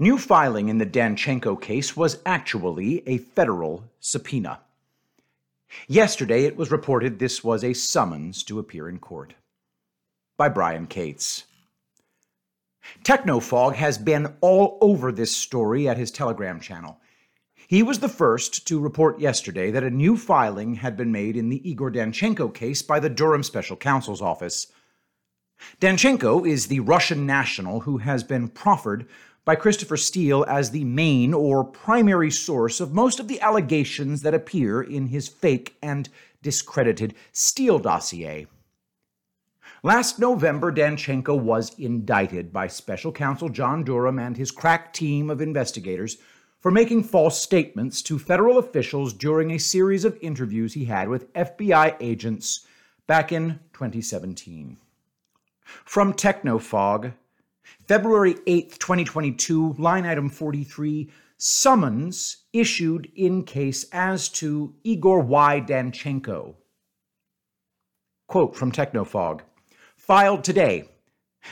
New filing in the Danchenko case was actually a federal subpoena. Yesterday, it was reported this was a summons to appear in court. By Brian Cates. Technofog has been all over this story at his Telegram channel. He was the first to report yesterday that a new filing had been made in the Igor Danchenko case by the Durham Special Counsel's Office. Danchenko is the Russian national who has been proffered by Christopher Steele as the main or primary source of most of the allegations that appear in his fake and discredited Steele dossier. Last November, Danchenko was indicted by special counsel John Durham and his crack team of investigators for making false statements to federal officials during a series of interviews he had with FBI agents back in 2017. From Technofog, February 8th, 2022, line item 43, summons issued in case as to Igor Y. Danchenko. Quote from Technofog Filed today.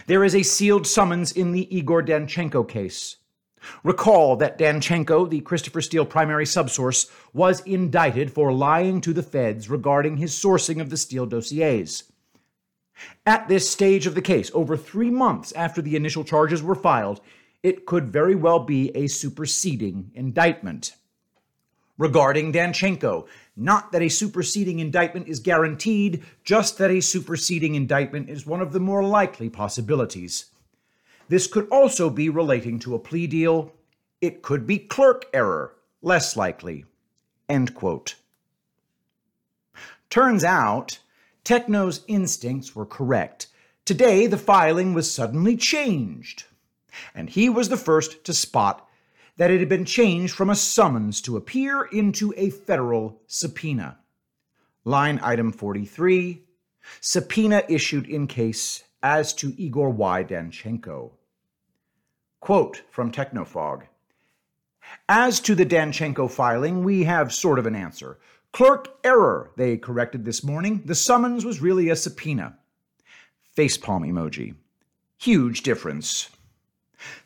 There is a sealed summons in the Igor Danchenko case. Recall that Danchenko, the Christopher Steele primary subsource, was indicted for lying to the feds regarding his sourcing of the Steele dossiers. At this stage of the case, over three months after the initial charges were filed, it could very well be a superseding indictment. Regarding Danchenko, not that a superseding indictment is guaranteed, just that a superseding indictment is one of the more likely possibilities. This could also be relating to a plea deal. It could be clerk error, less likely. End quote. Turns out Techno's instincts were correct. Today, the filing was suddenly changed. And he was the first to spot that it had been changed from a summons to appear into a federal subpoena. Line item 43 Subpoena issued in case as to Igor Y. Danchenko. Quote from Technofog As to the Danchenko filing, we have sort of an answer. Clerk error, they corrected this morning. The summons was really a subpoena. Facepalm emoji. Huge difference.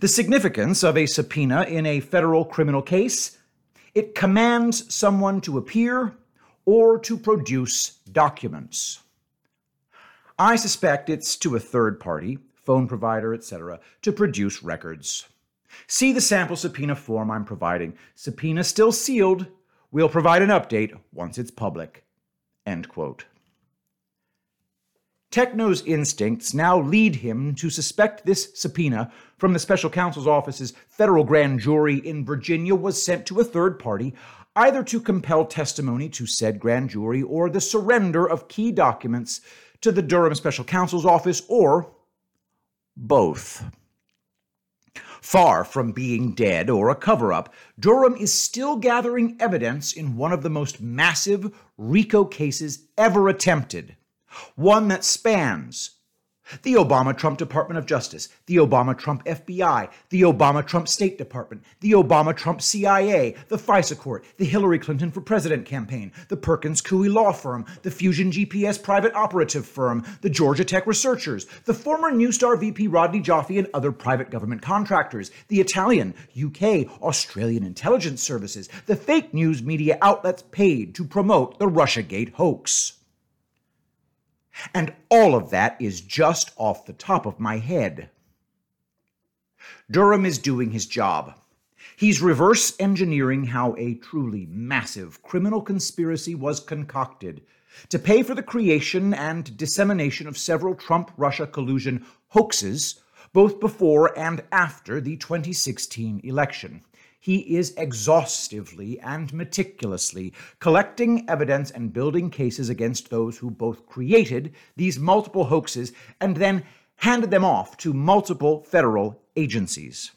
The significance of a subpoena in a federal criminal case it commands someone to appear or to produce documents. I suspect it's to a third party, phone provider, etc., to produce records. See the sample subpoena form I'm providing. Subpoena still sealed, We'll provide an update once it's public. End quote. Techno's instincts now lead him to suspect this subpoena from the special counsel's office's federal grand jury in Virginia was sent to a third party, either to compel testimony to said grand jury or the surrender of key documents to the Durham special counsel's office, or both. Far from being dead or a cover up, Durham is still gathering evidence in one of the most massive RICO cases ever attempted. One that spans the Obama Trump Department of Justice, the Obama Trump FBI, the Obama Trump State Department, the Obama Trump CIA, the FISA Court, the Hillary Clinton for President campaign, the Perkins Coie Law Firm, the Fusion GPS private operative firm, the Georgia Tech researchers, the former Neustar VP Rodney Joffe and other private government contractors, the Italian, UK, Australian intelligence services, the fake news media outlets paid to promote the Russiagate hoax. And all of that is just off the top of my head. Durham is doing his job. He's reverse engineering how a truly massive criminal conspiracy was concocted to pay for the creation and dissemination of several Trump Russia collusion hoaxes, both before and after the 2016 election he is exhaustively and meticulously collecting evidence and building cases against those who both created these multiple hoaxes and then handed them off to multiple federal agencies.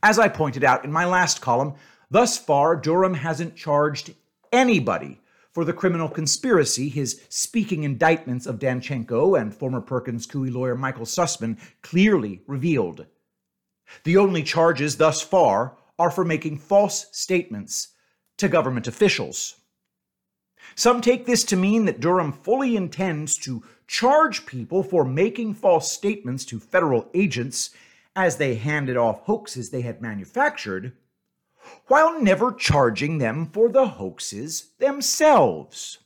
As I pointed out in my last column, thus far Durham hasn't charged anybody for the criminal conspiracy his speaking indictments of Danchenko and former Perkins Coie lawyer Michael Sussmann clearly revealed. The only charges thus far are for making false statements to government officials. Some take this to mean that Durham fully intends to charge people for making false statements to federal agents as they handed off hoaxes they had manufactured, while never charging them for the hoaxes themselves.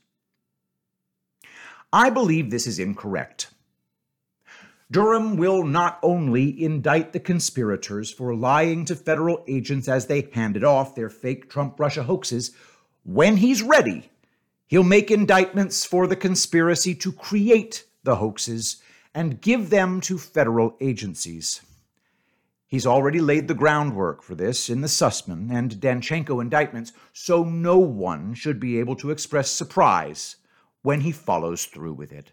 I believe this is incorrect. Durham will not only indict the conspirators for lying to federal agents as they handed off their fake Trump Russia hoaxes, when he's ready, he'll make indictments for the conspiracy to create the hoaxes and give them to federal agencies. He's already laid the groundwork for this in the Sussmann and Danchenko indictments, so no one should be able to express surprise when he follows through with it.